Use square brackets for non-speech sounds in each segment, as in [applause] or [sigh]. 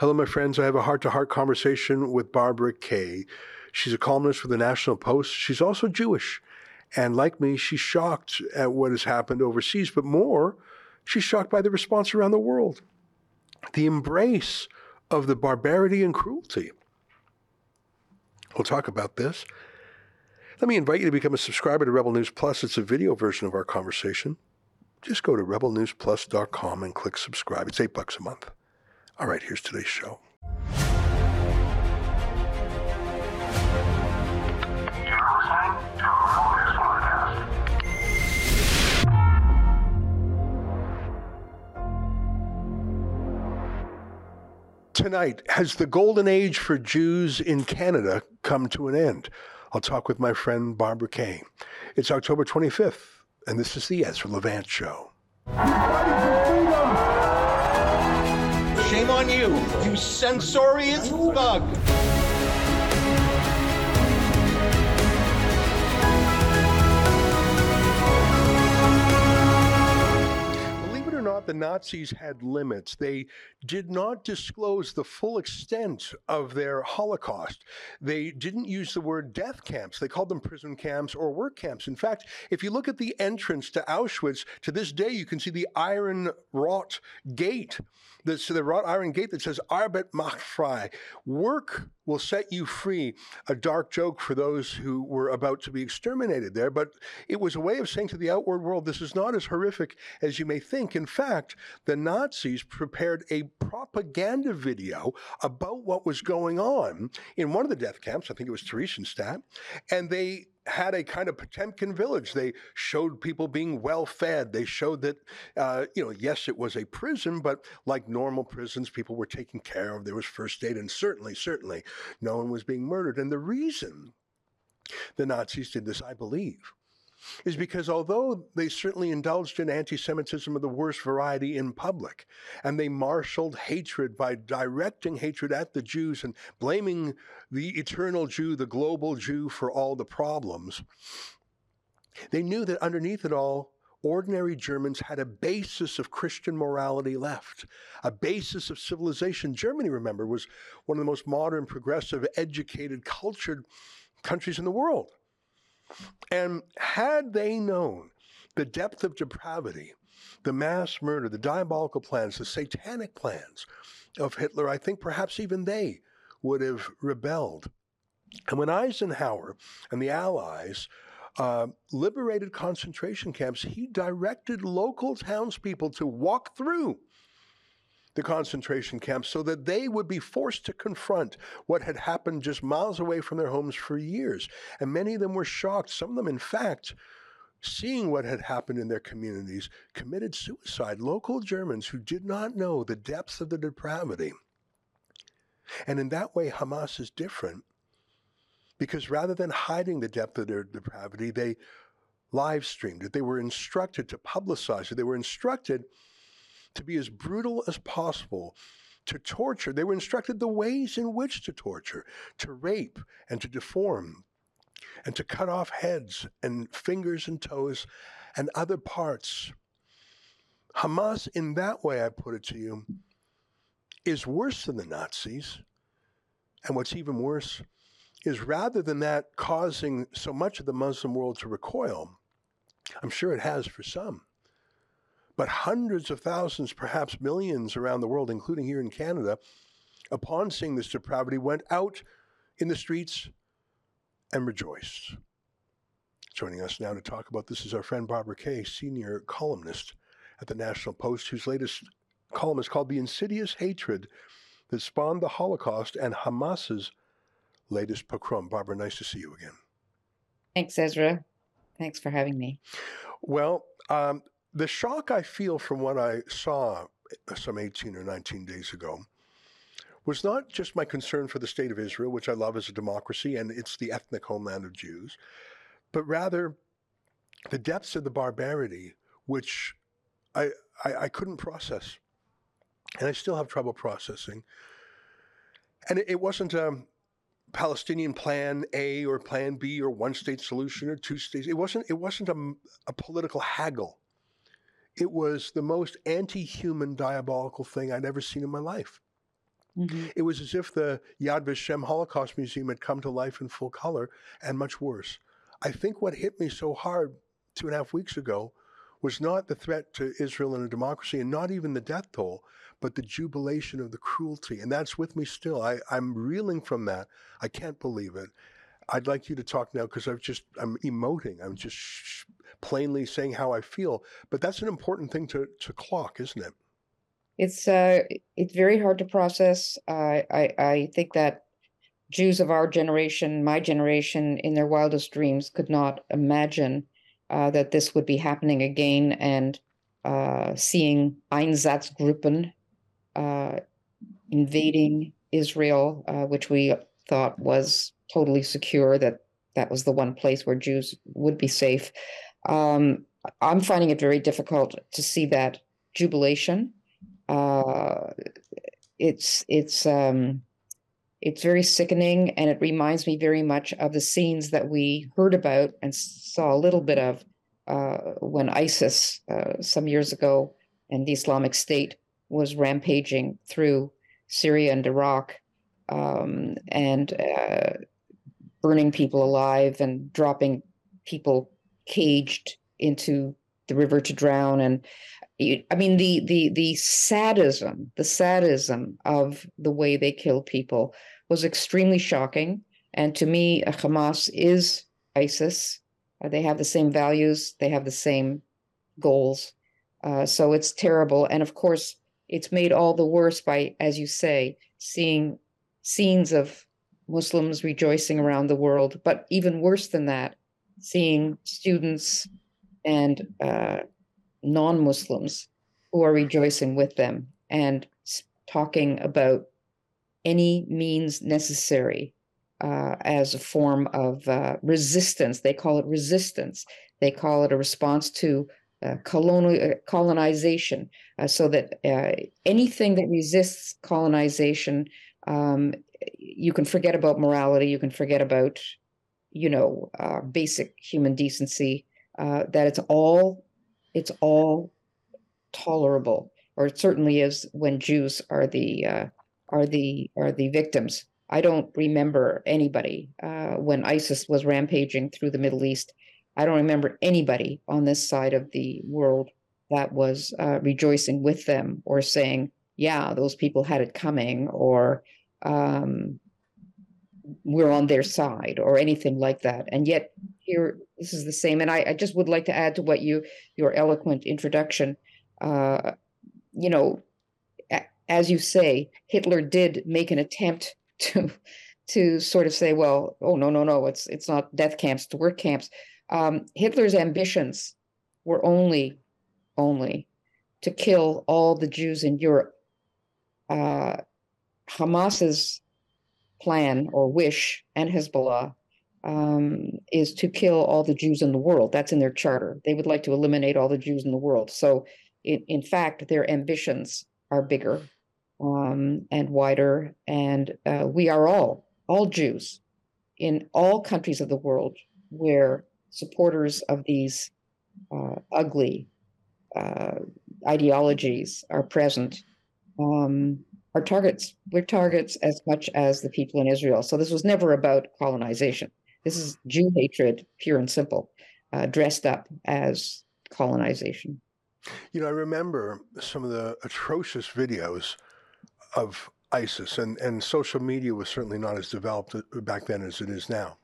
Hello, my friends. I have a heart to heart conversation with Barbara Kay. She's a columnist for the National Post. She's also Jewish. And like me, she's shocked at what has happened overseas, but more, she's shocked by the response around the world. The embrace of the barbarity and cruelty. We'll talk about this. Let me invite you to become a subscriber to Rebel News Plus. It's a video version of our conversation. Just go to rebelnewsplus.com and click subscribe. It's eight bucks a month. All right, here's today's show. Tonight, has the golden age for Jews in Canada come to an end? I'll talk with my friend Barbara Kay. It's October 25th, and this is the Ezra Levant Show. You, censorious thug! Or not, the Nazis had limits. They did not disclose the full extent of their Holocaust. They didn't use the word death camps. They called them prison camps or work camps. In fact, if you look at the entrance to Auschwitz, to this day, you can see the iron wrought gate the, the wrought iron gate that says Arbeit macht frei. Work will set you free. A dark joke for those who were about to be exterminated there, but it was a way of saying to the outward world, this is not as horrific as you may think. In fact, the Nazis prepared a propaganda video about what was going on in one of the death camps. I think it was Theresienstadt. And they had a kind of Potemkin village. They showed people being well fed. They showed that, uh, you know, yes, it was a prison, but like normal prisons, people were taken care of. There was first aid, and certainly, certainly, no one was being murdered. And the reason the Nazis did this, I believe, is because although they certainly indulged in anti Semitism of the worst variety in public, and they marshaled hatred by directing hatred at the Jews and blaming the eternal Jew, the global Jew, for all the problems, they knew that underneath it all, ordinary Germans had a basis of Christian morality left, a basis of civilization. Germany, remember, was one of the most modern, progressive, educated, cultured countries in the world. And had they known the depth of depravity, the mass murder, the diabolical plans, the satanic plans of Hitler, I think perhaps even they would have rebelled. And when Eisenhower and the Allies uh, liberated concentration camps, he directed local townspeople to walk through the concentration camps so that they would be forced to confront what had happened just miles away from their homes for years. And many of them were shocked. Some of them, in fact, seeing what had happened in their communities, committed suicide. Local Germans who did not know the depths of the depravity. And in that way, Hamas is different because rather than hiding the depth of their depravity, they live streamed it. They were instructed to publicize it. They were instructed to be as brutal as possible, to torture. They were instructed the ways in which to torture, to rape and to deform, and to cut off heads and fingers and toes and other parts. Hamas, in that way, I put it to you, is worse than the Nazis. And what's even worse is rather than that causing so much of the Muslim world to recoil, I'm sure it has for some, but hundreds of thousands, perhaps millions around the world, including here in Canada, upon seeing this depravity, went out in the streets and rejoiced. Joining us now to talk about this is our friend Barbara Kay, senior columnist at the National Post, whose latest column is called The Insidious Hatred That Spawned the Holocaust and Hamas's Latest Pogrom. Barbara, nice to see you again. Thanks, Ezra. Thanks for having me. Well, um, the shock I feel from what I saw uh, some 18 or 19 days ago was not just my concern for the state of Israel, which I love as a democracy, and it's the ethnic homeland of Jews, but rather the depths of the barbarity, which I, I, I couldn't process. And I still have trouble processing. And it, it wasn't a Palestinian plan A or plan B or one state solution or two states. It wasn't, it wasn't a, a political haggle it was the most anti human, diabolical thing I'd ever seen in my life. Mhm. It was as if the Yad Vashem Holocaust Museum had come to life in full color and much worse. I think what hit me so hard two and a half weeks ago was not the threat to Israel and a democracy and not even the death toll, but the jubilation of the cruelty. And that's with me still. I, I'm reeling from that. I can't believe it. I'd like you to talk now because I've just, I'm emoting. I'm just sh- plainly saying how I feel. But that's an important thing to, to clock, isn't it? It's uh, it's very hard to process. I I I think that Jews of our generation, my generation, in their wildest dreams, could not imagine uh, that this would be happening again. And uh, seeing Einsatzgruppen uh, invading Israel, uh, which we thought was totally secure, that that was the one place where Jews would be safe. Um, I'm finding it very difficult to see that jubilation. Uh, it's it's um, it's very sickening, and it reminds me very much of the scenes that we heard about and saw a little bit of uh, when ISIS uh, some years ago and the Islamic State was rampaging through Syria and Iraq um, and uh, burning people alive and dropping people caged into the river to drown and I mean the the the sadism, the sadism of the way they kill people was extremely shocking. And to me, Hamas is ISIS. Uh, they have the same values, they have the same goals. Uh, so it's terrible. And of course, it's made all the worse by, as you say, seeing scenes of Muslims rejoicing around the world. But even worse than that, seeing students and uh, non Muslims who are rejoicing with them and talking about any means necessary uh, as a form of uh, resistance. They call it resistance. They call it a response to uh, colonial uh, colonization, uh, so that anything that resists colonization, um, you can forget about morality. You can forget about, you know, basic human decency. that it's all, it's all tolerable, or it certainly is when Jews are the are the are the victims. I don't remember anybody uh, when ISIS was rampaging through the Middle East. I don't remember anybody on this side of the world that was uh, rejoicing with them or saying, "Yeah, those people had it coming," or um, "We're on their side," or anything like that. And yet, here this is the same. And I, I just would like to add to what you your eloquent introduction. Uh, you know, as you say, Hitler did make an attempt [laughs] to to sort of say, well, oh no, no, no, it's it's not death camps, it's work camps. Um, Hitler's ambitions were only only to kill all the Jews in Europe. Uh, Hamas's plan or wish and Hezbollah um, is to kill all the Jews in the world. That's in their charter. They would like to eliminate all the Jews in the world. So, in, in fact, their ambitions are bigger um, and wider. And uh, we are all, all Jews in all countries of the world where supporters of these uh, ugly uh, ideologies are present um, are targets. We're targets as much as the people in Israel. So this was never about colonization. This is Jew hatred, pure and simple, uh, dressed up as colonization. You know, I remember some of the atrocious videos of ISIS, and, and social media was certainly not as developed uh, back then as it is now.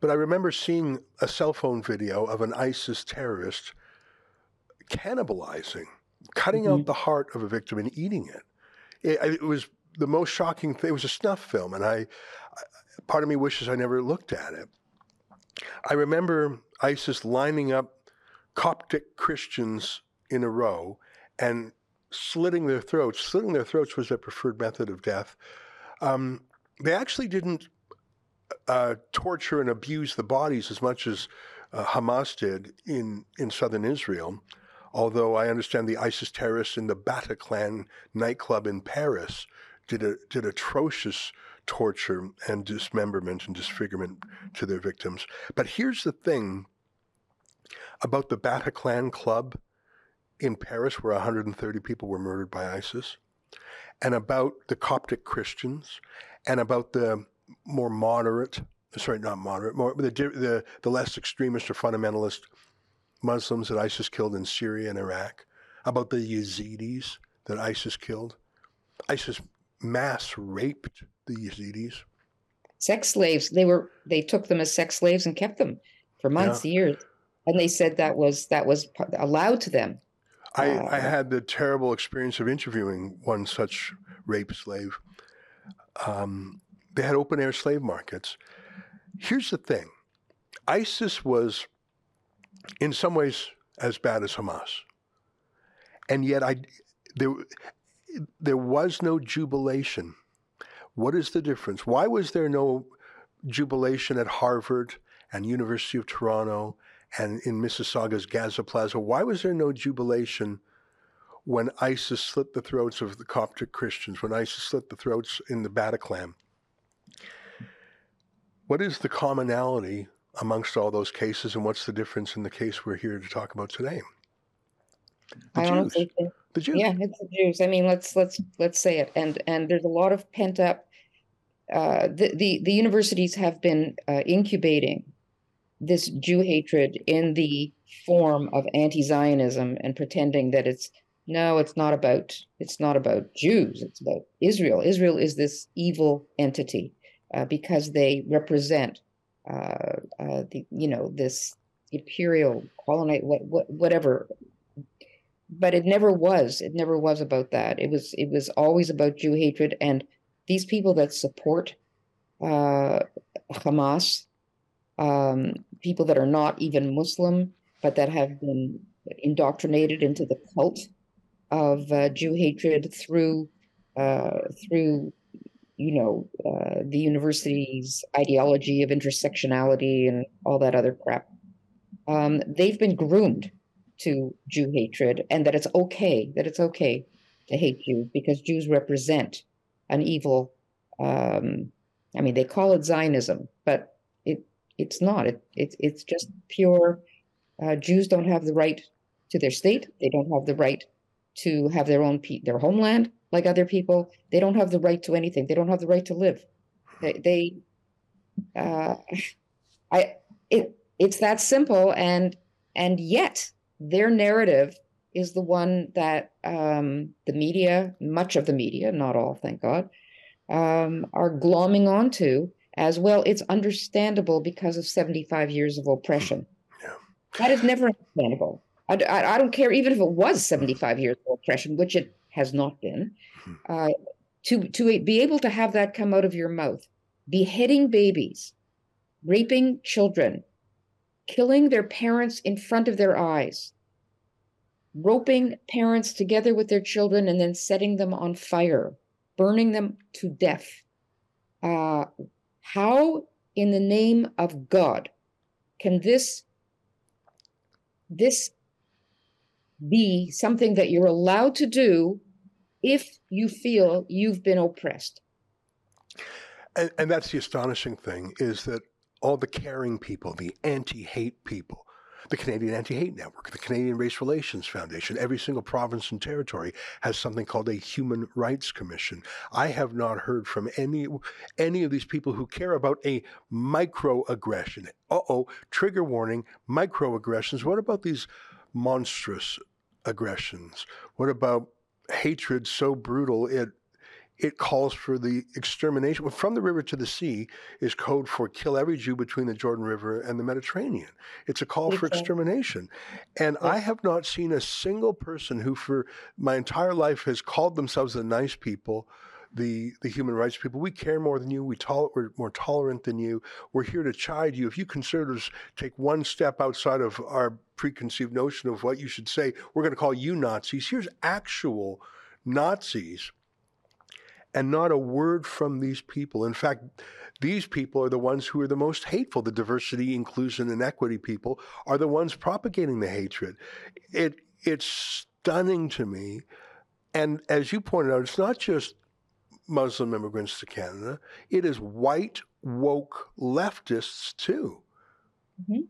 But I remember seeing a cell phone video of an ISIS terrorist cannibalizing, cutting mm-hmm. out the heart of a victim and eating it. It. It, was the most shocking thing. It was a snuff film, and I, part of me wishes I never looked at it. I remember ISIS lining up Coptic Christians in a row and slitting their throats. Slitting their throats was their preferred method of death. Um, they actually didn't uh, torture and abuse the bodies as much as uh, Hamas did in, in southern Israel. Although I understand the ISIS terrorists in the Bataclan nightclub in Paris did a, did atrocious torture and dismemberment and disfigurement to their victims. But here's the thing about the Bataclan club in Paris, where 130 people were murdered by ISIS. and about the Coptic Christians and about the more moderate, sorry, not moderate, more the the, the less extremist or fundamentalist Muslims that ISIS killed in Syria and Iraq, about the Yazidis that ISIS killed. ISIS mass raped the Yazidis. Sex slaves. They were they took them as sex slaves and kept them for months, yeah. years, and they said that was that was allowed to them. I, uh, I had the terrible experience of interviewing one such rape slave. Um, they had open air slave markets. Here's the thing ISIS was, in some ways, as bad as Hamas. And yet, I, there, there was no jubilation. What is the difference? Why was there no jubilation at Harvard and University of Toronto and in Mississauga's Gaza Plaza? Why was there no jubilation when ISIS slit the throats of the Coptic Christians, when ISIS slit the throats in the Bataclan? What is the commonality amongst all those cases, and what's the difference in the case we're here to talk about today? The I Jews. honestly think, the Jews. Yeah, it's the Jews. I mean, let's let's let's say it. And and there's a lot of pent up. Uh, the, the the universities have been uh, incubating this Jew hatred in the form of anti-Zionism and pretending that it's no, it's not about it's not about Jews. It's about Israel. Israel is this evil entity uh, because they represent the you know this imperial colonized what, what, whatever. But it never was it never was about that. It was it was always about jew hatred and these people that support uh, hamas um, people that are not even muslim but that have been indoctrinated into the cult of uh, jew hatred through uh, through you know, uh, the university's ideology of intersectionality and all that other crap. Um, they've been groomed to Jew hatred and that it's okay, that it's okay to hate Jews because Jews represent an evil. Um, I mean, they call it Zionism, but it it's not. It, it it's just pure. Uh, Jews don't have the right to their state. They don't have the right to have their own pe- their homeland like other people. They don't have the right to anything. They don't have the right to live. They, they uh, [laughs] I, it, it's that simple. And, and yet their narrative is the one that um, the media, much of the media, not all, thank God, um, are glomming onto as well. It's understandable because of 75 years of oppression. Yeah. That is never understandable. I, I, I, don't care, even if it was 75 years of oppression, which it has not been, hmm. uh, to to be able to have that come out of your mouth, beheading babies, raping children, killing their parents in front of their eyes, roping parents together with their children and then setting them on fire, burning them to death. Uh, how, in the name of God, can this this be something that you're allowed to do if you feel you've been oppressed. And, and that's the astonishing thing is that all the caring people, the anti hate people, the Canadian Anti Hate Network, the Canadian Race Relations Foundation, every single province and territory has something called a Human Rights Commission. I have not heard from any any of these people who care about a microaggression. Uh oh, trigger warning, microaggressions. What about these monstrous aggressions? What about hatred so brutal it it calls for the extermination well, from the river to the sea is code for kill every Jew between the Jordan River and the Mediterranean. It's a call for extermination. And I have not seen a single person who for my entire life has called themselves the nice people, the the human rights people. We care more than you. We tol- we're more tolerant than you. We're here to chide you. If you conservatives take one step outside of our preconceived notion of what you should say, we're going to call you Nazis. Here's actual Nazis, and not a word from these people. In fact, these people are the ones who are the most hateful. The diversity, inclusion, and equity people are the ones propagating the hatred. It it's stunning to me. And as you pointed out, it's not just Muslim immigrants to Canada. It is white woke leftists too. Mm-hmm.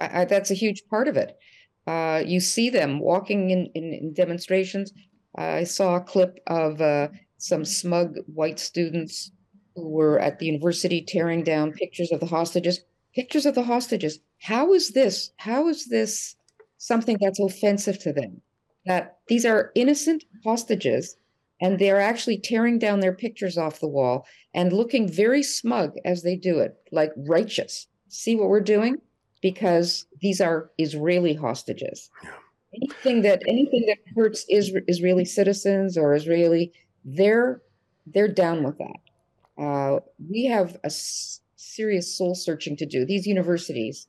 I, that's a huge part of it. Uh, you see them walking in, in, in demonstrations. I saw a clip of uh, some smug white students who were at the university tearing down pictures of the hostages. Pictures of the hostages. How is this? How is this something that's offensive to them? That these are innocent hostages and they're actually tearing down their pictures off the wall and looking very smug as they do it, like righteous. See what we're doing? Because these are Israeli hostages. Yeah. Anything that anything that hurts Isra- Israeli citizens or Israeli, they're they're down with that. Uh, we have a s- serious soul searching to do. These universities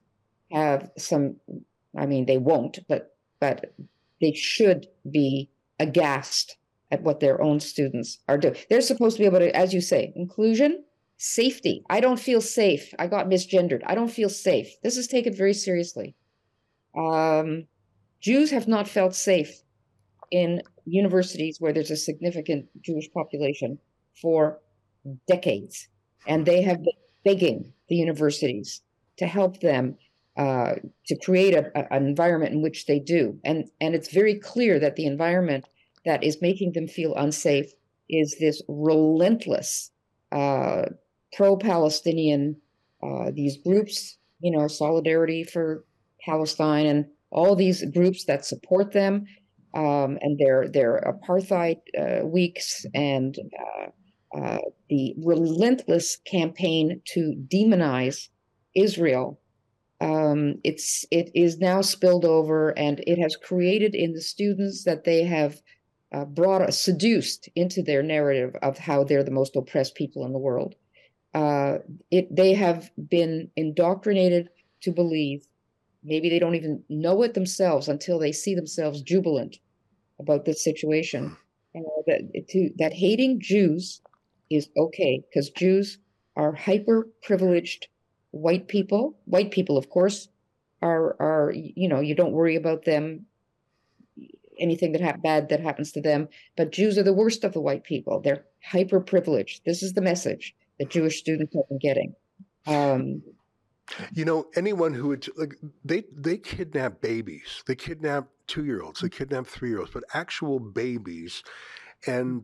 have some. I mean, they won't, but but they should be aghast at what their own students are doing. They're supposed to be able to, as you say, inclusion, safety. I don't feel safe. I got misgendered. I don't feel safe. This is taken very seriously. Um, Jews have not felt safe in universities where there's a significant Jewish population for decades. And they have been begging the universities to help them uh, to create a, a, an environment in which they do. And, and it's very clear that the environment that is making them feel unsafe is this relentless uh, pro-Palestinian uh, these groups, you know, solidarity for Palestine, and all these groups that support them, um, and their their apartheid uh, weeks, and uh, uh, the relentless campaign to demonize Israel. Um, it's it is now spilled over, and it has created in the students that they have uh, brought seduced into their narrative of how they're the most oppressed people in the world. Uh, it they have been indoctrinated to believe, maybe they don't even know it themselves until they see themselves jubilant about this situation. Uh, that to that hating Jews is okay because Jews are hyper privileged white people. White people, of course, are are you know you don't worry about them anything that ha- bad that happens to them. But Jews are the worst of the white people. They're hyper privileged. This is the message that Jewish students have been getting. Um, you know, anyone who would like they they kidnap babies. They kidnap two year olds. They kidnap three year olds, but actual babies, and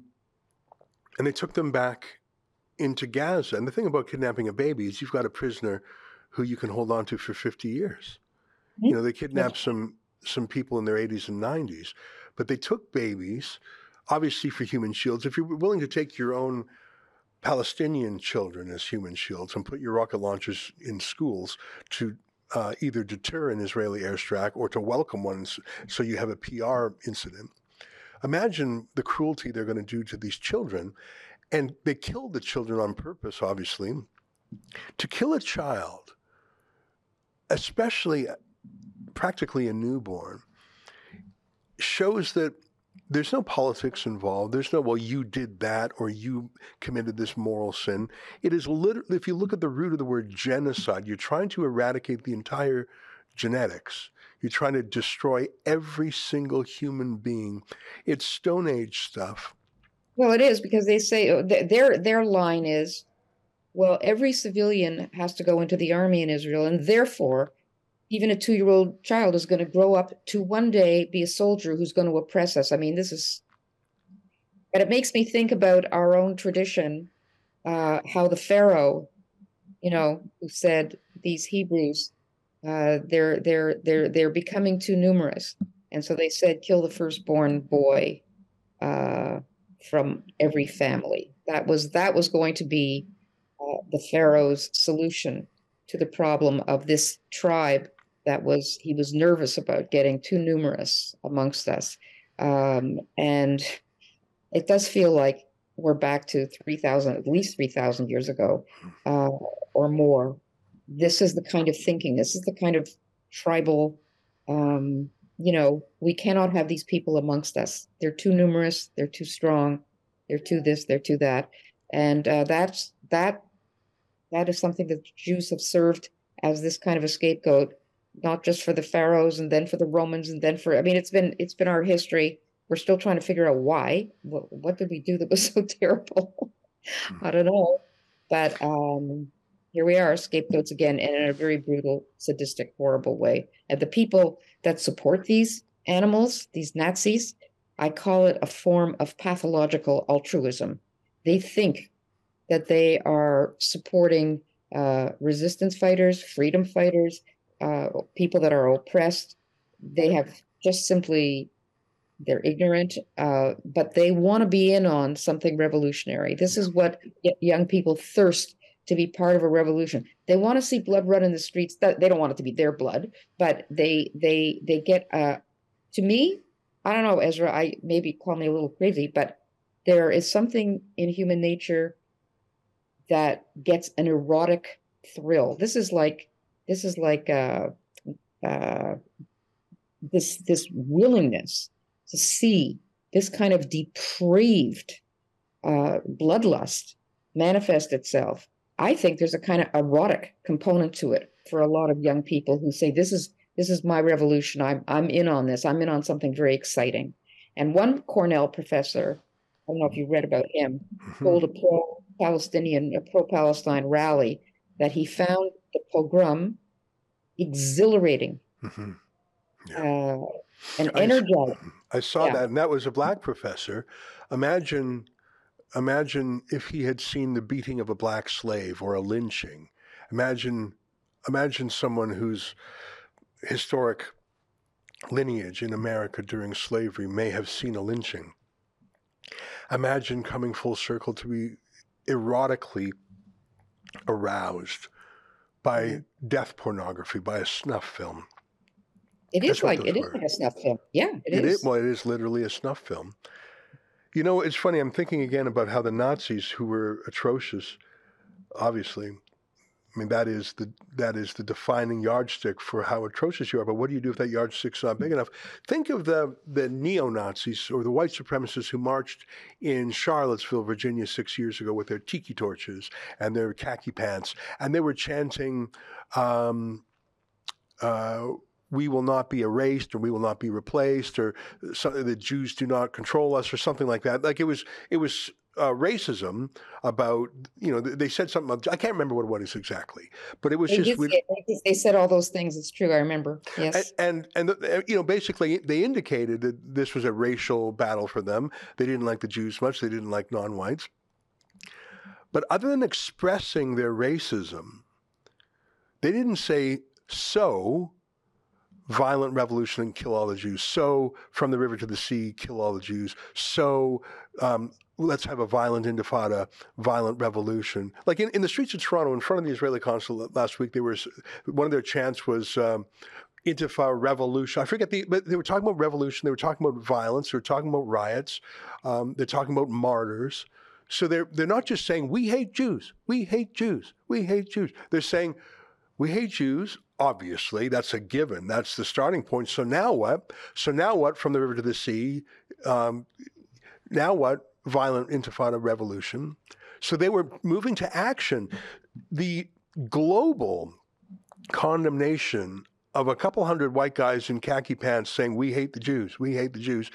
and they took them back into Gaza. And the thing about kidnapping a baby is you've got a prisoner who you can hold on to for 50 years. Mm-hmm. You know, they kidnapped some some people in their 80s and 90s, but they took babies, obviously for human shields. If you're willing to take your own Palestinian children as human shields and put your rocket launchers in schools to uh, either deter an Israeli airstrike or to welcome one so you have a PR incident. Imagine the cruelty they're going to do to these children. And they killed the children on purpose, obviously. To kill a child, especially practically a newborn, shows that there's no politics involved. There's no, well, you did that or you committed this moral sin. It is literally, if you look at the root of the word genocide, you're trying to eradicate the entire genetics. You're trying to destroy every single human being. It's Stone Age stuff. Well, it is because they say oh, their their line is, well, every civilian has to go into the army in Israel, and therefore even a two year old child is going to grow up to one day be a soldier who's going to oppress us. I mean, this is, but it makes me think about our own tradition, uh, how the Pharaoh, you know, who said these Hebrews, uh, they're they're they're they're becoming too numerous, and so they said kill the firstborn boy uh, from every family. That was that was going to be uh, the Pharaoh's solution to the problem of this tribe that was he was nervous about getting too numerous amongst us. Um, and it does feel like we're back to 3000 at least 3000 years ago uh, or more. This is the kind of thinking this is the kind of tribal um, you know we cannot have these people amongst us. They're too numerous they're too strong they're too this they're too that. And uh, that's that that is something that jews have served as this kind of a scapegoat not just for the pharaohs and then for the romans and then for i mean it's been it's been our history. We're still trying to figure out why. What, what did we do that was so [laughs] terrible? I don't know. But um here we are scapegoats again and in a very brutal sadistic horrible way. And the people that support these animals these nazis I call it a form of pathological altruism. They think that they are supporting uh, resistance fighters, freedom fighters, uh, people that are oppressed. They have just simply, they're ignorant, uh, but they want to be in on something revolutionary. This is what young people thirst to be part of a revolution. They want to see blood run in the streets. They don't want it to be their blood, but they they they get. Uh, to me, I don't know, Ezra. I maybe call me a little crazy, but there is something in human nature that gets an erotic thrill. This is like this is like uh, uh, this this willingness to see this kind of depraved uh, bloodlust manifest itself. I think there's a kind of erotic component to it for a lot of young people who say this is this is my revolution. I'm I'm in on this. I'm in on something very exciting. And one Cornell professor, I don't know if you read about him, mm-hmm. told a pro-Palestinian, a pro-Palestine rally that he found the pogrom exhilarating mm-hmm. yeah. uh, and energizing. I, I saw yeah. that, and that was a black professor. Imagine, imagine if he had seen the beating of a black slave or a lynching. Imagine, imagine someone whose historic lineage in America during slavery may have seen a lynching. Imagine coming full circle to be erotically aroused by death pornography, by a snuff film. It is like it were. is like a snuff film. Yeah, it, it is. is. Well, it is literally a snuff film. You know, it's funny. I'm thinking again about how the Nazis, who were atrocious, obviously, I mean, that is the that is the defining yardstick for how atrocious you are. But what do you do if that yardstick's not big enough? Think of the the neo Nazis or the white supremacists who marched in Charlottesville, Virginia, six years ago with their tiki torches and their khaki pants, and they were chanting. Um, uh, we will not be erased or we will not be replaced or something the Jews do not control us or something like that. Like it was, it was uh, racism about you know they said something I can't remember what it was exactly, but it was they just we, they said all those things. It's true. I remember. Yes. And and, and you know basically they indicated that this was a racial battle for them. They didn't like the Jews much. They didn't like non-whites. But other than expressing their racism, they didn't say so violent revolution and kill all the Jews. So from the river to the sea, kill all the Jews. So um, let's have a violent intifada, violent revolution. Like in, in the streets of Toronto, in front of the Israeli consulate last week, they were one of their chants was. Um, Intifada revolution. I forget the, but they were talking about revolution. They were talking about violence. They were talking about riots. Um, they're talking about martyrs. So they're they're not just saying we hate Jews. We hate Jews. We hate Jews. They're saying we hate Jews. Obviously, that's a given. That's the starting point. So now what? So now what? From the river to the sea. Um, now what? violent intifada revolution. So they were moving to action. The global condemnation of a couple hundred white guys in khaki pants saying, We hate the Jews, we hate the Jews,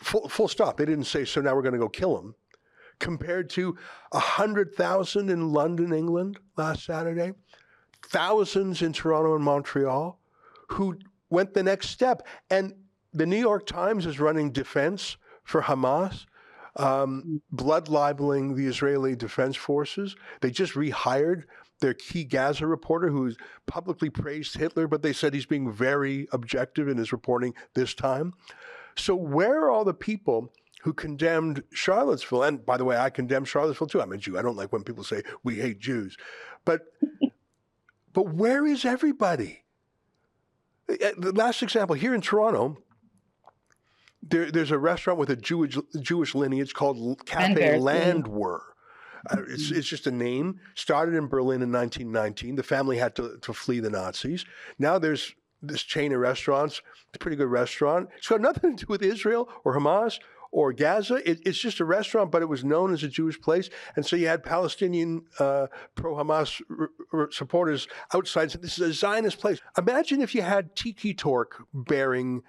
full, full stop. They didn't say, So now we're going to go kill them. Compared to 100,000 in London, England last Saturday, thousands in Toronto and Montreal who went the next step. And the New York Times is running defense for Hamas um, blood libeling the Israeli Defense Forces. They just rehired their key Gaza reporter who publicly praised Hitler, but they said he's being very objective in his reporting this time. So, where are all the people who condemned Charlottesville? And by the way, I condemn Charlottesville too. I'm a Jew. I don't like when people say we hate Jews. But, but where is everybody? Eh, eh, the last example here in Toronto, there, there's a restaurant with a Jewish Jewish lineage called Cafe mm-hmm. Landwer. Uh, it's, it's just a name. Started in Berlin in 1919. The family had to, to flee the Nazis. Now there's this chain of restaurants. It's a pretty good restaurant. It's got nothing to do with Israel or Hamas or Gaza. It, it's just a restaurant, but it was known as a Jewish place. And so you had Palestinian uh, pro Hamas r- r- supporters outside. So this is a Zionist place. Imagine if you had Tiki Torch bearing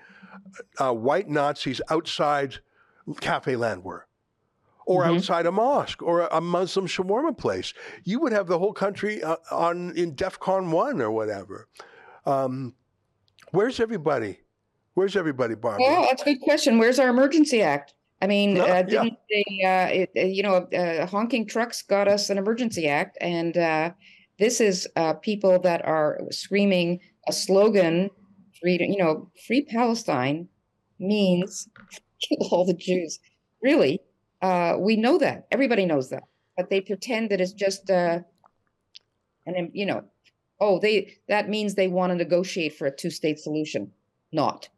uh, white Nazis outside Cafe Landwer or mm-hmm. outside a mosque or a Muslim shawarma place. You would have the whole country uh, on in DEFCON 1 or whatever. Um, where's everybody? Where's everybody, Barbara? Well, that's a good question. Where's our emergency act? I mean, No, uh, didn't they, uh, it, uh, you know, uh, honking trucks got us an emergency act, and uh, this is uh, people that are screaming a slogan, free, you know, free Palestine means kill all the Jews. Really, uh, we know that. Everybody knows that, but they pretend that it's just, uh, and you know, oh, they that means they want to negotiate for a two-state solution. Not.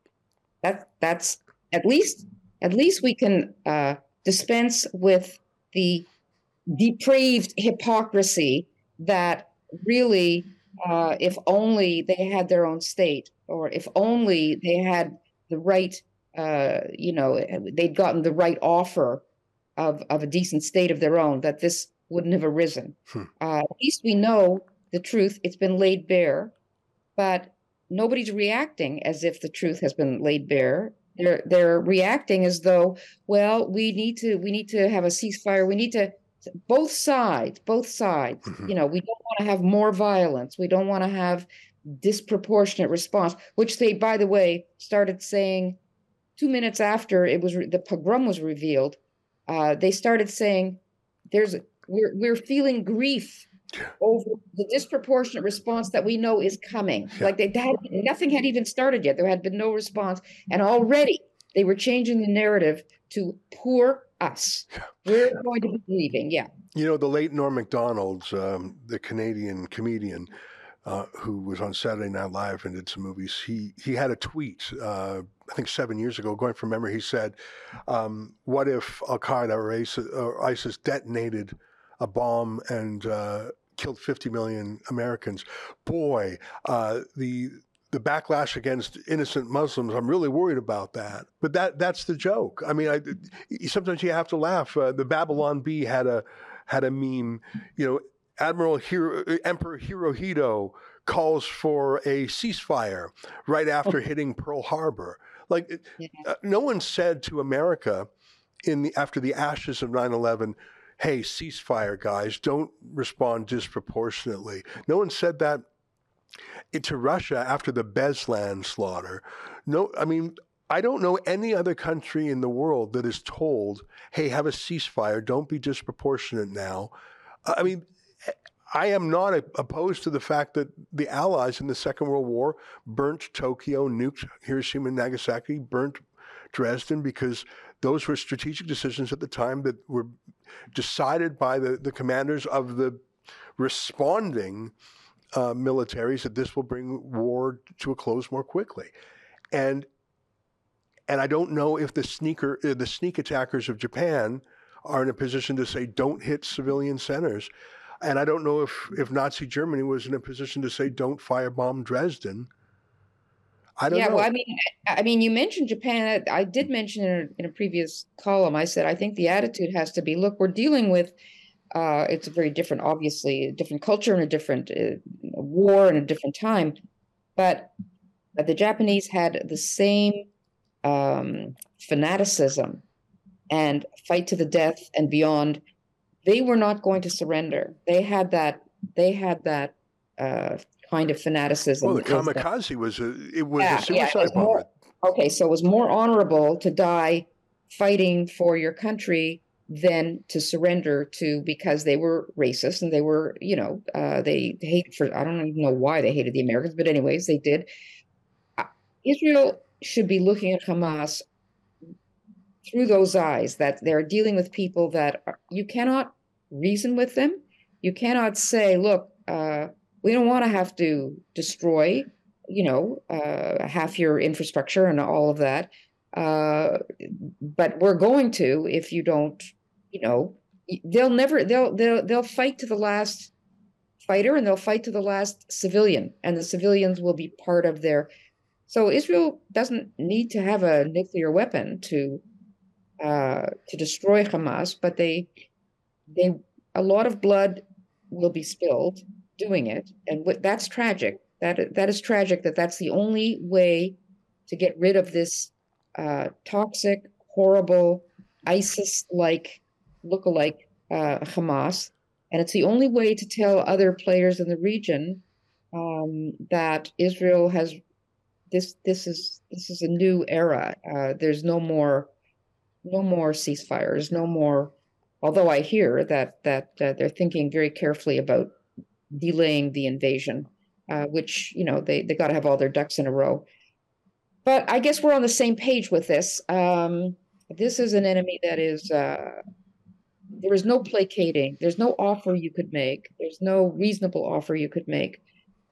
That that's at least at least we can uh, dispense with the depraved hypocrisy that really, uh, if only they had their own state, or if only they had the right, uh, you know, they'd gotten the right offer of of a decent state of their own, that this wouldn't have arisen. Hmm. Uh, at least we know the truth; it's been laid bare, but nobody's reacting as if the truth has been laid bare. They're they're reacting as though, well, we need to we need to have a ceasefire. We need to both sides, both sides. Mhm. You know, we don't want to have more violence. We don't want to have disproportionate response, which they, by the way, started saying two minutes after it was re- the pogrom was revealed. Uh, they started saying, "There's we're we're feeling grief." Over the disproportionate response that we know is coming. Yeah. Like they had nothing had even started yet. There had been no response, and already they were changing the narrative to poor us. Yeah. We're going to be leaving. Yeah. You know, the late Norm Macdonald, um, the Canadian comedian uh, who was on Saturday Night Live and did some movies, he, he had a tweet, uh, I think seven years ago, going from memory. He said, um, What if Al Qaeda or ISIS, or ISIS detonated a bomb and uh, killed 50 million Americans? Boy, uh, the the backlash against innocent Muslims, I'm really worried about that. But that that's the joke. I mean, I, sometimes you have to laugh. Uh, the Babylon Bee had a had a meme. You know, Admiral Emperor Hirohito calls for a ceasefire right after hitting Pearl Harbor. Like, Yeah. uh, no one said to America in the after the ashes of 9/11, "Hey, ceasefire, guys! Don't respond disproportionately." No one said that to Russia after the Beslan slaughter. No, I mean, I don't know any other country in the world that is told, hey, have a ceasefire, don't be disproportionate now. I mean, I am not opposed to the fact that the Allies in the Second World War burnt Tokyo, nuked Hiroshima and Nagasaki, burnt Dresden because those were strategic decisions at the time that were decided by the, the commanders of the responding uh, militaries that this will bring war to a close more quickly. And and I don't know if the sneaker uh, the sneak attackers of Japan are in a position to say don't hit civilian centers. And I don't know if if Nazi Germany was in a position to say don't firebomb Dresden. I don't yeah. know. Well, I mean, I mean, you mentioned Japan. I I did mention in a, in a previous column. I said I think the attitude has to be: look, we're dealing with. Uh, it's a very different, obviously, a different culture and a different uh, war and a different time, but, but the Japanese had the same um, fanaticism and fight to the death and beyond. They were not going to surrender. They had that. They had that uh, kind of fanaticism. well, the was that- kamikaze was a it was Yeah, a yeah, suicide was bomber. more- okay, so it was more honorable to die fighting for your country than to surrender to because they were racist and they were, you know, uh, they hated for I don't even know why they hated the Americans, but anyways, they did. Uh, Israel should be looking at Hamas through those eyes that they're dealing with people that are, you cannot reason with them. You cannot say, look, uh, we don't want to have to destroy you know, uh, half your infrastructure and all of that. Uh, but we're going to if you don't, you know, they'll never they'll they'll they'll fight to the last fighter and they'll fight to the last civilian, and the civilians will be part of their. So Israel doesn't need to have a nuclear weapon to uh, to destroy Hamas, but they they a lot of blood will be spilled doing it, and wh- that's tragic. That that is tragic. That that's the only way to get rid of this uh, toxic, horrible, ISIS-like lookalike uh, Hamas, and it's the only way to tell other players in the region um, that Israel has this this is this is a new era. Uh, there's no more no more ceasefires, no more. Although I hear that that uh, they're thinking very carefully about delaying the invasion, uh, which you know they they got to have all their ducks in a row. But I guess we're on the same page with this. Um, this is an enemy that is uh, there is no placating. There's no offer you could make. There's no reasonable offer you could make.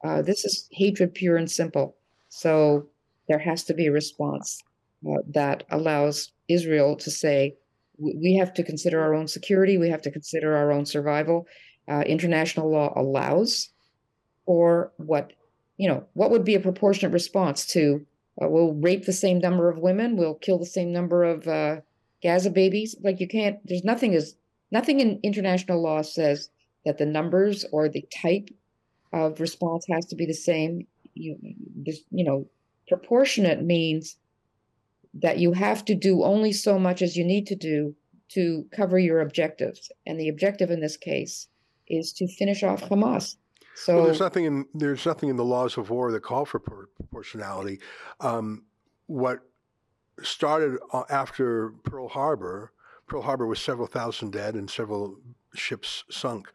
Uh, this is hatred pure and simple. So there has to be a response uh, that allows Israel to say, we have to consider our own security. We have to consider our own survival. Uh, international law allows for what, you know, what would be a proportionate response to uh, we'll rape the same number of women, we'll kill the same number of uh, Gaza babies. Like you can't, there's nothing is nothing in international law says that the numbers or the type of response has to be the same. You just, you know, proportionate means that you have to do only so much as you need to do to cover your objectives. And the objective in this case is to finish off Hamas. So well, there's nothing in there's nothing in the laws of war that call for proportionality. Um, what started after Pearl Harbor, Pearl Harbor was several thousand dead and several ships sunk.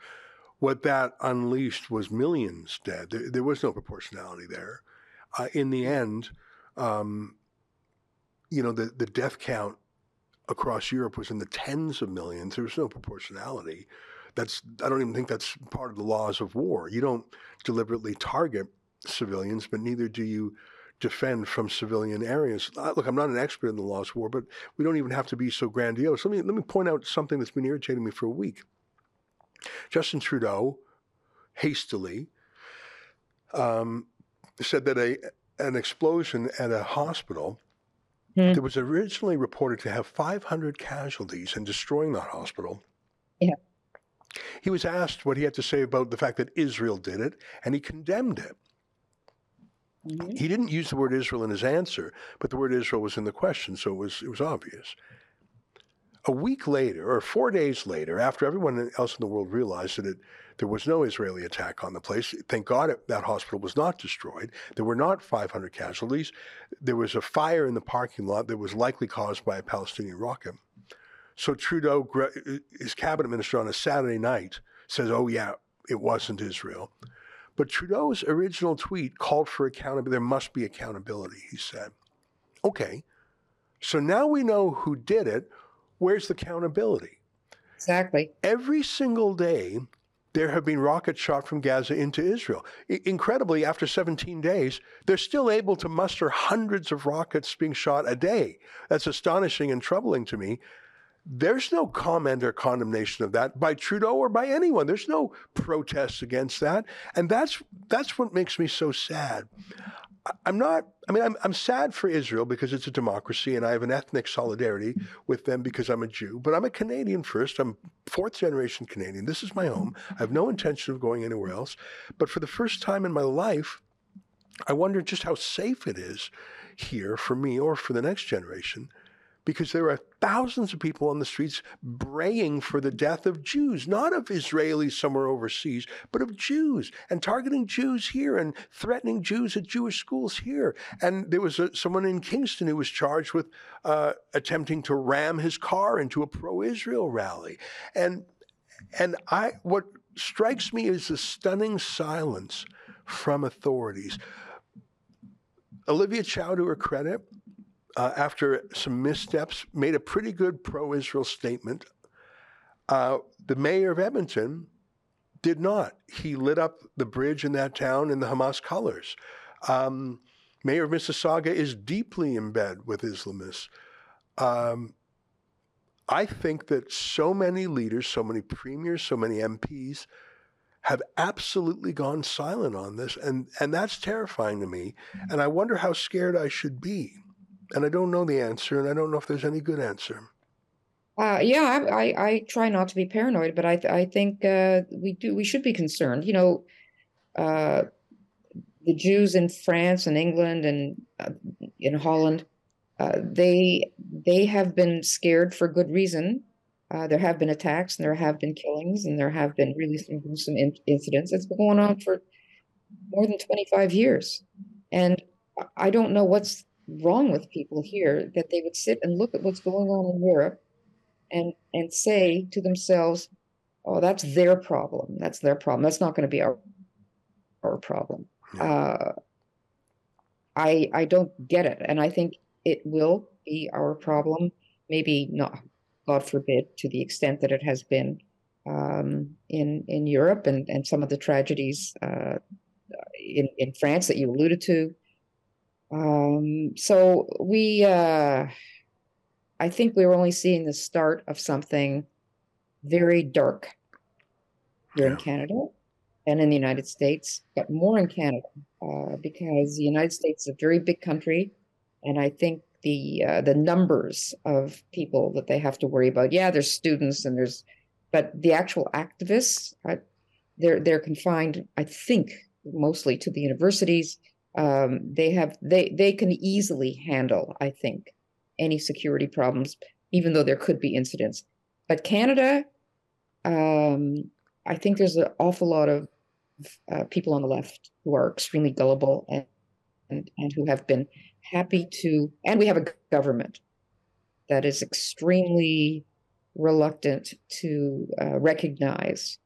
What that unleashed was millions dead. There, there was no proportionality there. Uh, in the end, um, you know, the, the death count across Europe was in the tens of millions. There was no proportionality. That's I don't even think that's part of the laws of war. You don't deliberately target civilians, but neither do you defend from civilian areas. Look, I'm not an expert in the laws of war, but we don't even have to be so grandiose. Let me let me point out something that's been irritating me for a week. Justin Trudeau hastily um, said that a an explosion at a hospital mm. that was originally reported to have 500 casualties and destroying that hospital. Yeah. He was asked what he had to say about the fact that Israel did it, and he condemned it. Mm-hmm. He didn't use the word Israel in his answer, but the word Israel was in the question, so it was it was obvious. A week later, or four days later, after everyone else in the world realized that it, there was no Israeli attack on the place, thank God it, that hospital was not destroyed. There were not 500 casualties. There was a fire in the parking lot that was likely caused by a Palestinian rocket. So Trudeau, his cabinet minister, on a Saturday night says, "Oh yeah, it wasn't Israel." But Trudeau's original tweet called for accountability. There must be accountability, he said. Okay, so now we know who did it. Where's the accountability? Exactly. Every single day, there have been rockets shot from Gaza into Israel. I- incredibly, after 17 days, they're still able to muster hundreds of rockets being shot a day. That's astonishing and troubling to me. There's no comment or condemnation of that by Trudeau or by anyone. There's no protests against that. And that's that's what makes me so sad. I'm not, I mean, I'm, I'm sad for Israel because it's a democracy and I have an ethnic solidarity with them because I'm a Jew, but I'm a Canadian first. I'm fourth generation Canadian. This is my home. I have no intention of going anywhere else. But for the first time in my life, I wonder just how safe it is here for me or for the next generation because there are thousands of people on the streets braying for the death of Jews, not of Israelis somewhere overseas, but of Jews, and targeting Jews here and threatening Jews at Jewish schools here. And there was a, someone in Kingston who was charged with uh, attempting to ram his car into a pro-Israel rally. And and I what strikes me is the stunning silence from authorities. Olivia Chow, to her credit, uh, after some missteps, made a pretty good pro Israel statement. Uh, the mayor of Edmonton did not. He lit up the bridge in that town in the Hamas colors. Um, mayor of Mississauga is deeply in bed with Islamists. Um, I think that so many leaders, so many premiers, so many MPs have absolutely gone silent on this. And, and that's terrifying to me. And I wonder how scared I should be and I don't know the answer, and I don't know if there's any good answer. Uh, yeah, I, I, I try not to be paranoid, but I I think uh, we do we should be concerned. You know, uh, the Jews in France and England and uh, in Holland, uh, they they have been scared for good reason. Uh, there have been attacks and there have been killings and there have been really some gruesome in- incidents. It's been going on for more than twenty five years, and I don't know what's wrong with people here that they would sit and look at what's going on in Europe and and say to themselves, "Oh, that's their problem. That's their problem. That's not going to be our our problem." Uh, I I don't get it, and I think it will be our problem. Maybe not, God forbid, to the extent that it has been um, in in Europe and and some of the tragedies uh, in in France that you alluded to. Um, so we, uh, I think we were only seeing the start of something very dark here in Canada and in the United States, but more in Canada uh, because the United States is a very big country, and I think the uh, the numbers of people that they have to worry about. Yeah, there's students and there's, but the actual activists, uh, they're they're confined, I think, mostly to the universities. Um, they have they they can easily handle, I think, any security problems, even though there could be incidents. But Canada, um, I think there's an awful lot of uh, people on the left who are extremely gullible and, and and who have been happy to, and we have a government that is extremely reluctant to uh, recognize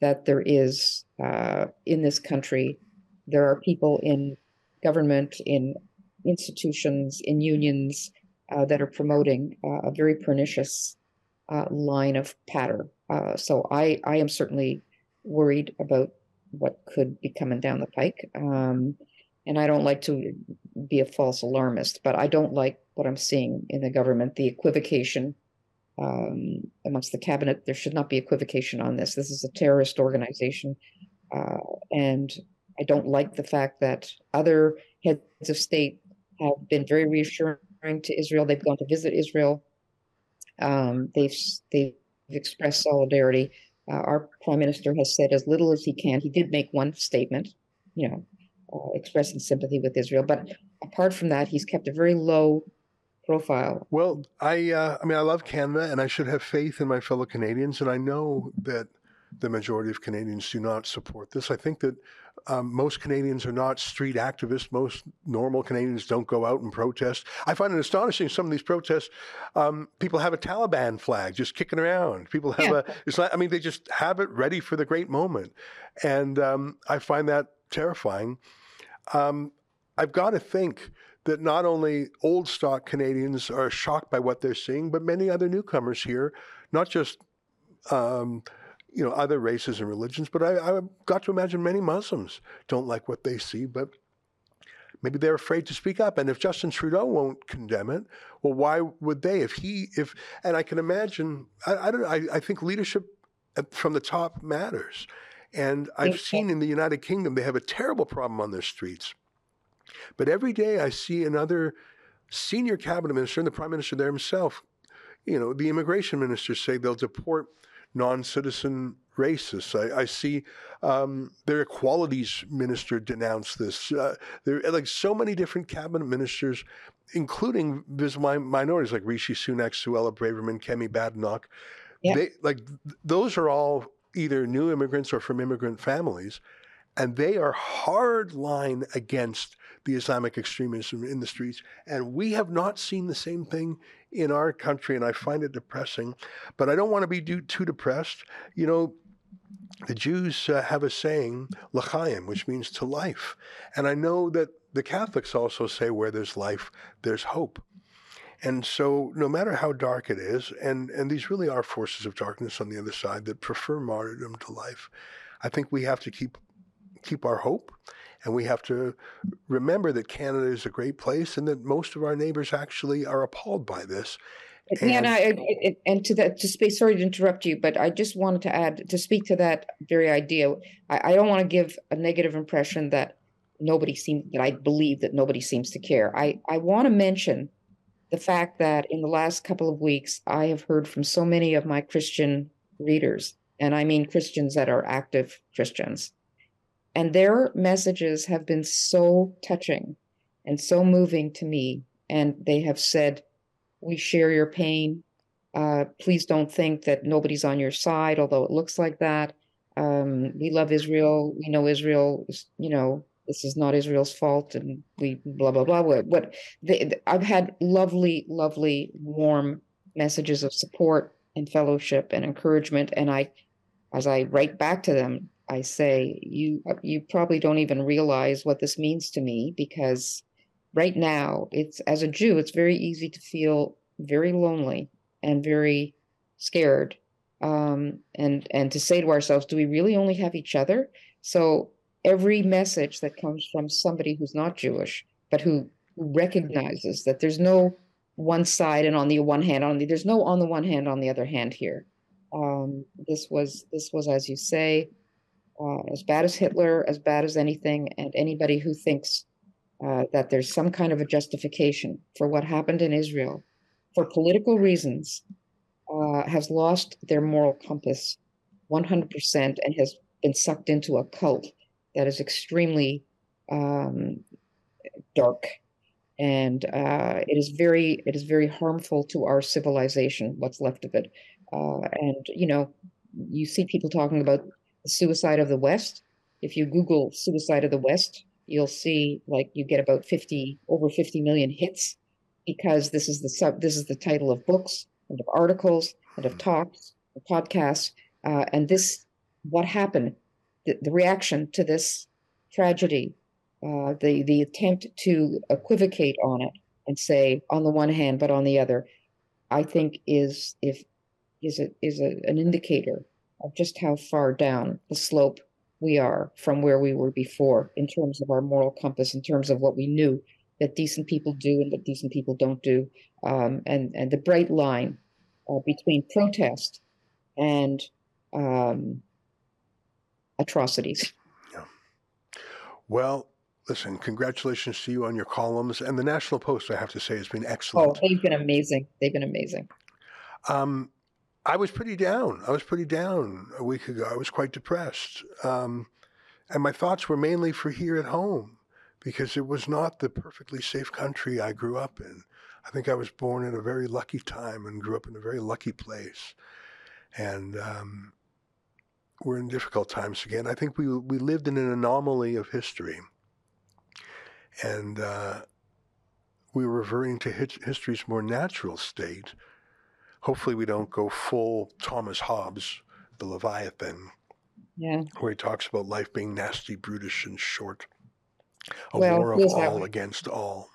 that there is uh, in this country there are people in government in institutions in unions uh, that are promoting uh, a very pernicious uh, line of patter uh, so i i am certainly worried about what could be coming down the pike um, and i don't like to be a false alarmist but i don't like what i'm seeing in the government the equivocation um, amongst the cabinet. There should not be equivocation on this. This is a terrorist organization. Uh, and I don't like the fact that other heads of state have been very reassuring to Israel. They've gone to visit Israel. Um, they've they've expressed solidarity. Uh, our prime minister has said as little as he can. He did make one statement, you know, uh, expressing sympathy with Israel. But apart from that, he's kept a very low profile. Well, I uh, I mean I love Canada and I should have faith in my fellow Canadians and I know that the majority of Canadians do not support this. I think that um, most Canadians are not street activists. Most normal Canadians don't go out and protest. I find it astonishing some of these protests. Um, people have a Taliban flag just kicking around. People have Yeah. a. It's not. I mean, they just have it ready for the great moment, and um, I find that terrifying. Um, I've got to think that not only old stock Canadians are shocked by what they're seeing, but many other newcomers here, not just um, you know other races and religions, but I, I've got to imagine many Muslims don't like what they see, but maybe they're afraid to speak up. And if Justin Trudeau won't condemn it, well, why would they? If he, if, and I can imagine, I, I don't I, I think leadership from the top matters. And I've seen in the United Kingdom, they have a terrible problem on their streets. But every day I see another senior cabinet minister and the prime minister there himself, you know, the immigration ministers say they'll deport non-citizen racists. I, I see um, their equalities minister denounce this. Uh, there are like so many different cabinet ministers, including visible mi- minorities like Rishi Sunak, Suella Braverman, Kemi Badenoch. Yeah. They like those are all either new immigrants or from immigrant families, and they are hard line against the Islamic extremism in the streets. And we have not seen the same thing in our country, and I find it depressing. But I don't want to be too, depressed. You know, the Jews uh, have a saying, l'chaim, which means to life. And I know that the Catholics also say, where there's life, there's hope. And so, no matter how dark it is, and, and these really are forces of darkness on the other side that prefer martyrdom to life, I think we have to keep keep our hope, and we have to remember that Canada is a great place, and that most of our neighbors actually are appalled by this. And- and, I, I- I- and to that, to speak, sorry to interrupt you, but I just wanted to add, to speak to that very idea. I, I don't want to give a negative impression that nobody seems, that I believe that nobody seems to care. I, I want to mention the fact that in the last couple of weeks, I have heard from so many of my Christian readers, and I mean Christians that are active Christians, and their messages have been so touching and so moving to me. And they have said, we share your pain. Uh, please don't think that nobody's on your side, although it looks like that. Um, we love Israel. We know Israel is, you know, this is not Israel's fault, and we blah blah blah. What, what they, I've had lovely, lovely, warm messages of support and fellowship and encouragement, and I, as I write back to them, I say, you you probably don't even realize what this means to me because right now, it's as a Jew, it's very easy to feel very lonely and very scared um, and and to say to ourselves, do we really only have each other? So every message that comes from somebody who's not Jewish, but who recognizes that there's no one side and on the one hand on the there's no on the one hand on the other hand here. Um, this was this was as you say, uh, as bad as Hitler, as bad as anything, and anybody who thinks uh, that there's some kind of a justification for what happened in Israel for political reasons uh, has lost their moral compass 100% and has been sucked into a cult that is extremely um, dark. And uh, it is very it is very harmful to our civilization what's left of it. Uh, and you know you see people talking about suicide of the west. If you google suicide of the west you'll see like you get about 50 over 50 million hits because this is the sub this is the title of books and of articles and of talks and podcasts uh, and this what happened the, the reaction to this tragedy uh, the the attempt to equivocate on it and say on the one hand but on the other i think is if is a, is a, an indicator of just how far down the slope we are from where we were before in terms of our moral compass, in terms of what we knew that decent people do and what decent people don't do, um, and and the bright line uh, between protest and um, atrocities. Yeah. Well, listen, congratulations to you on your columns, and the National Post. I have to say has been excellent. Oh, they've been amazing. They've been amazing. Um, I was pretty down. I was pretty down a week ago. I was quite depressed. Um, and my thoughts were mainly for here at home because it was not the perfectly safe country I grew up in. I think I was born in a very lucky time and grew up in a very lucky place. And um, we're in difficult times again. I think we, we lived in an anomaly of history. And uh, we were reverting to history's more natural state hopefully we don't go full Thomas Hobbes, the Leviathan, yeah. where he talks about life being nasty, brutish, and short. A well, war of all against all.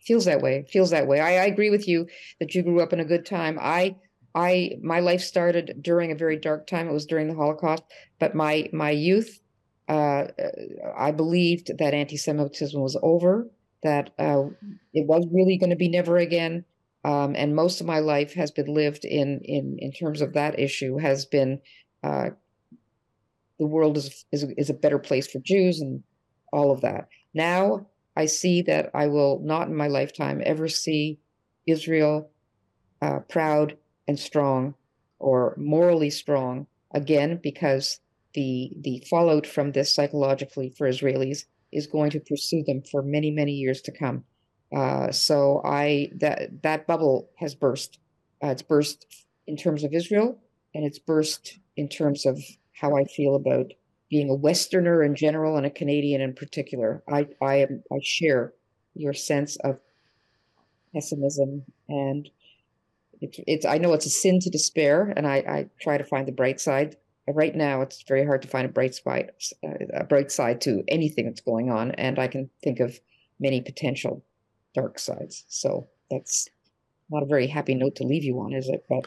Feels that way. Feels that way. I, I agree with you that you grew up in a good time. I I my life started during a very dark time. It was during the Holocaust, but my my youth, uh, I believed that anti-Semitism was over. That uh, it was really going to be never again. Um, and most of my life has been lived in in in terms of that issue has been uh, the world is, is is a better place for Jews and all of that. Now I see that I will not in my lifetime ever see Israel uh, proud and strong or morally strong again because the the fallout from this psychologically for Israelis is going to pursue them for many many years to come. Uh, so I that that bubble has burst. Uh, it's burst in terms of Israel, and it's burst in terms of how I feel about being a Westerner in general and a Canadian in particular. I I am I share your sense of pessimism and it's it's I know it's a sin to despair, and I I try to find the bright side. Right now, it's very hard to find a bright side, a bright side to anything that's going on, and I can think of many potential dark sides. So that's not a very happy note to leave you on, is it? But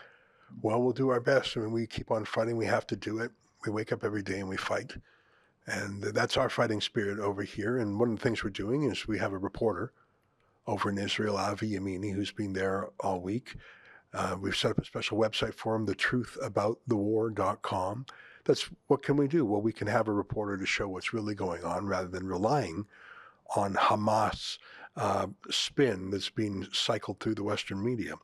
well, we'll do our best. I mean, we keep on fighting. We have to do it. We wake up every day and we fight. And that's our fighting spirit over here. And one of the things we're doing is we have a reporter over in Israel, Avi Yamini, who's been there all week. Uh, we've set up a special website for him, thetruthaboutthewar.com. That's what can we do? Well, we can have a reporter to show what's really going on rather than relying on Hamas uh, spin that's being cycled through the Western media.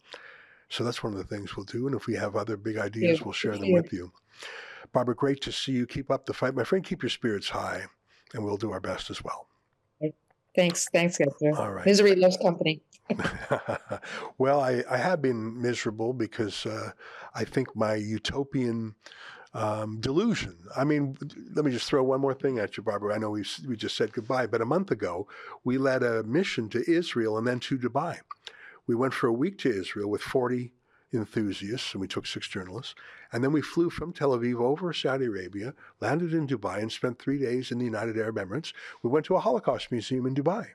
So that's one of the things we'll do. And if we have other big ideas, yeah, we'll share them with you. Barbara, great to see you. Keep up the fight. My friend, keep your spirits high, and we'll do our best as well. Thanks. Thanks, Gunther. All right. Misery loves company. [laughs] well, I, I have been miserable because uh, I think my utopian um, delusion. I mean, let me just throw one more thing at you, Barbara. I know we we just said goodbye, but a month ago we led a mission to Israel and then to Dubai. We went for a week to Israel with 40 enthusiasts, and we took six journalists. And then we flew from Tel Aviv over Saudi Arabia, landed in Dubai, and spent three days in the United Arab Emirates. We went to a Holocaust museum in Dubai.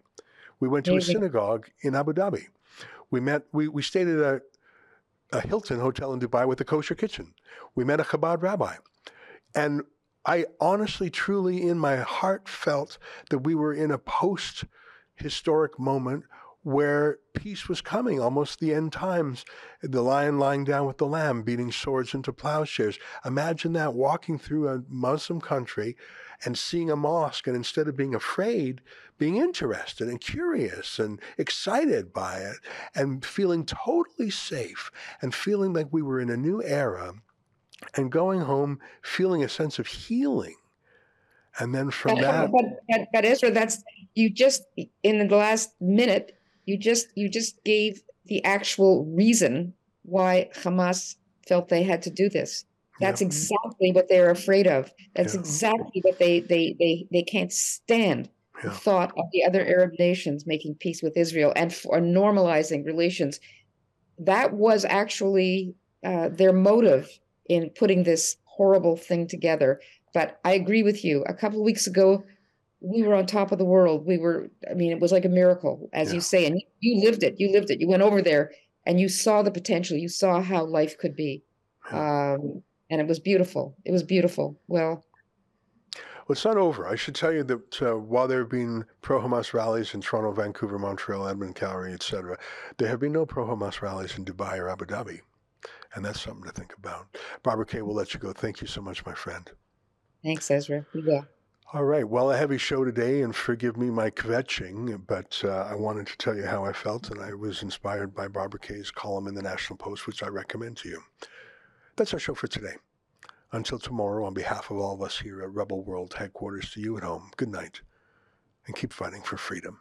We went to a synagogue in Abu Dhabi. We met. We, we stayed at a a Hilton hotel in Dubai with a kosher kitchen. We met a Chabad rabbi. And I honestly, truly, in my heart, felt that we were in a post historic moment where peace was coming, almost the end times. The lion lying down with the lamb, beating swords into plowshares. Imagine that walking through a Muslim country and seeing a mosque, and instead of being afraid, being interested and curious and excited by it, and feeling totally safe and feeling like we were in a new era, and going home feeling a sense of healing. And then from But, that, but, but, but Ezra, that's you just in the last minute, you just you just gave the actual reason why Hamas felt they had to do this. That's Yeah. exactly what they're afraid of. That's Yeah. exactly what they they they they can't stand. Yeah. thought of the other Arab nations making peace with Israel and for normalizing relations. That was actually uh, their motive in putting this horrible thing together. But I agree with you. A couple of weeks ago, we were on top of the world. We were, I mean, it was like a miracle, as Yeah. you say, and you, you lived it. You lived it. You went over there and you saw the potential. You saw how life could be. Um, and it was beautiful. It was beautiful. Well, Well, it's not over. I should tell you that uh, while there have been pro-Hamas rallies in Toronto, Vancouver, Montreal, Edmonton, Calgary, etc., there have been no pro-Hamas rallies in Dubai or Abu Dhabi, and that's something to think about. Barbara Kay, we'll let you go. Thank you so much, my friend. thanks, Ezra. Will. All right. Well, a heavy show today, and forgive me my kvetching, but uh, I wanted to tell you how I felt, and I was inspired by Barbara Kay's column in the National Post, which I recommend to you. That's our show for today. Until tomorrow, on behalf of all of us here at Rebel World headquarters to you at home, good night, and keep fighting for freedom.